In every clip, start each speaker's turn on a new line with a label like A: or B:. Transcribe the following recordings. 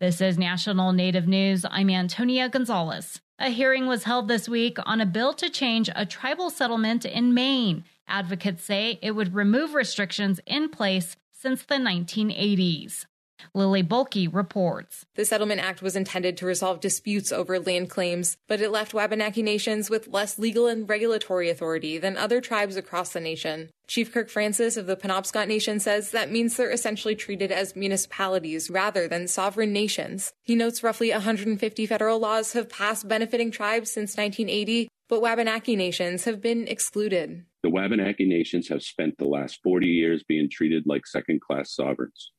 A: This is National Native News. I'm Antonia Gonzalez. A hearing was held this week on a bill to change a tribal settlement in Maine. Advocates say it would remove restrictions in place since the 1980s. Lily Bohlke reports.
B: The Settlement Act was intended to resolve disputes over land claims, but it left Wabanaki nations with less legal and regulatory authority than other tribes across the nation. Chief Kirk Francis of the Penobscot Nation says that means they're essentially treated as municipalities rather than sovereign nations. He notes roughly 150 federal laws have passed benefiting tribes since 1980, but Wabanaki nations have been excluded.
C: The Wabanaki nations have spent the last 40 years being treated like second class sovereigns.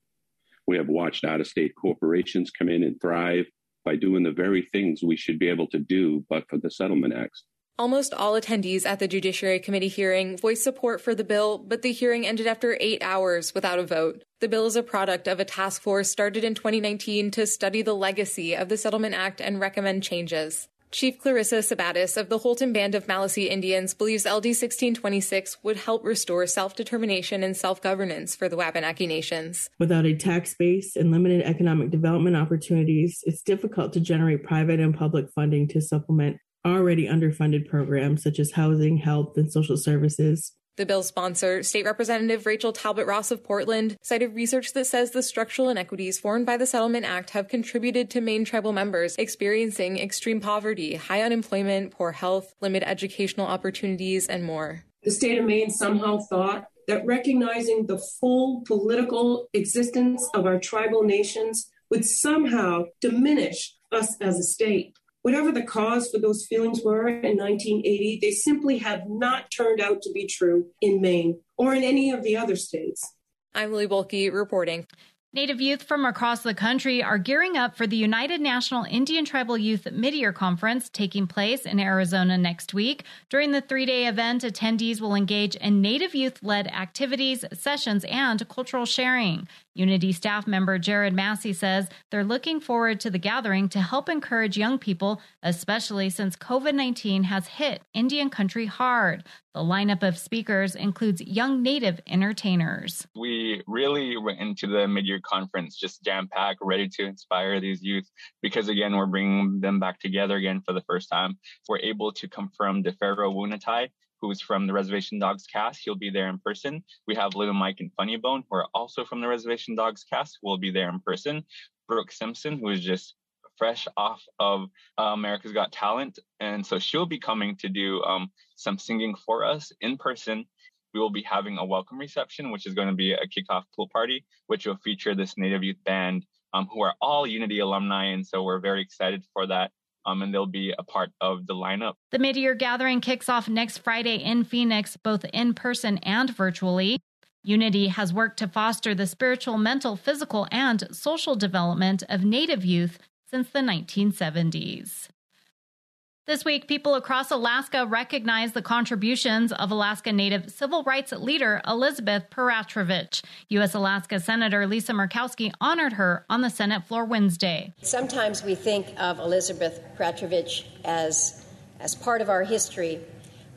C: We have watched out of state corporations come in and thrive by doing the very things we should be able to do but for the Settlement Acts.
B: Almost all attendees at the Judiciary Committee hearing voiced support for the bill, but the hearing ended after eight hours without a vote. The bill is a product of a task force started in 2019 to study the legacy of the Settlement Act and recommend changes. Chief Clarissa Sabattis of the Houlton Band of Maliseet Indians believes LD 1626 would help restore self determination and self governance for the Wabanaki nations.
D: Without a tax base and limited economic development opportunities, it's difficult to generate private and public funding to supplement already underfunded programs such as housing, health, and social services.
B: The bill's sponsor, State Representative Rachel Talbot Ross of Portland, cited research that says the structural inequities formed by the Settlement Act have contributed to Maine tribal members experiencing extreme poverty, high unemployment, poor health, limited educational opportunities, and more.
E: The state of Maine somehow thought that recognizing the full political existence of our tribal nations would somehow diminish us as a state. Whatever the cause for those feelings were in 1980, they simply have not turned out to be true in Maine or in any of the other states.
B: I'm Lily Bohlke reporting.
A: Native youth from across the country are gearing up for the United National Indian Tribal Youth Midyear Conference taking place in Arizona next week. During the three day event, attendees will engage in Native youth led activities, sessions, and cultural sharing. Unity staff member Jared Massey says they're looking forward to the gathering to help encourage young people, especially since COVID 19 has hit Indian country hard. The lineup of speakers includes young Native entertainers.
F: We really went into the mid year conference just jam packed, ready to inspire these youth because, again, we're bringing them back together again for the first time. We're able to confirm D'Pharaoh Woon-A-Tai who's from the Reservation Dogs cast. He'll be there in person. We have Little Mike and Funny Bone, who are also from the Reservation Dogs cast, will be there in person. Brooke Simpson, who is just fresh off of uh, America's Got Talent. And so she'll be coming to do um, some singing for us in person. We will be having a welcome reception, which is going to be a kickoff pool party, which will feature this Native Youth Band, um, who are all Unity alumni. And so we're very excited for that um, and they'll be a part of the lineup.
A: The mid year Gathering kicks off next Friday in Phoenix, both in person and virtually. Unity has worked to foster the spiritual, mental, physical, and social development of Native youth since the 1970s. This week, people across Alaska recognize the contributions of Alaska Native civil rights leader Elizabeth Peratrovich. U.S. Alaska Senator Lisa Murkowski honored her on the Senate floor Wednesday.
G: Sometimes we think of Elizabeth Peratrovich as, as part of our history,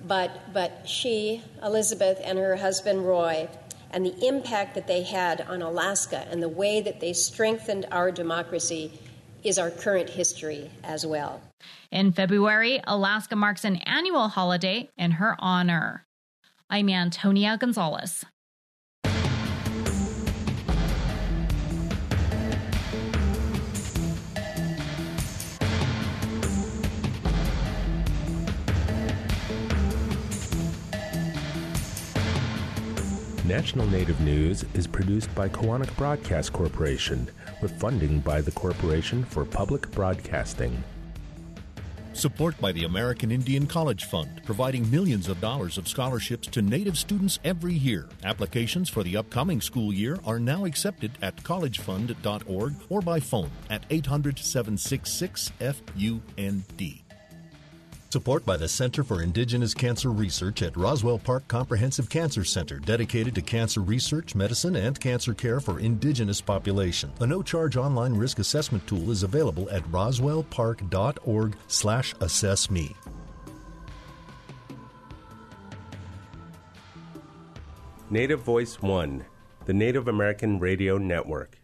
G: but, but she, Elizabeth, and her husband Roy, and the impact that they had on Alaska and the way that they strengthened our democracy is our current history as well.
A: In February, Alaska marks an annual holiday in her honor. I'm Antonia Gonzalez.
H: National Native News is produced by Koahnic Broadcast Corporation with funding by the Corporation for Public Broadcasting.
I: Support by the American Indian College Fund, providing millions of dollars of scholarships to Native students every year. Applications for the upcoming school year are now accepted at collegefund.org or by phone at 800 766 FUND. Support by the Center for Indigenous Cancer Research at Roswell Park Comprehensive Cancer Center, dedicated to cancer research, medicine, and cancer care for indigenous population. A no-charge online risk assessment tool is available at roswellpark.org slash assessme.
H: Native Voice One, the Native American Radio Network.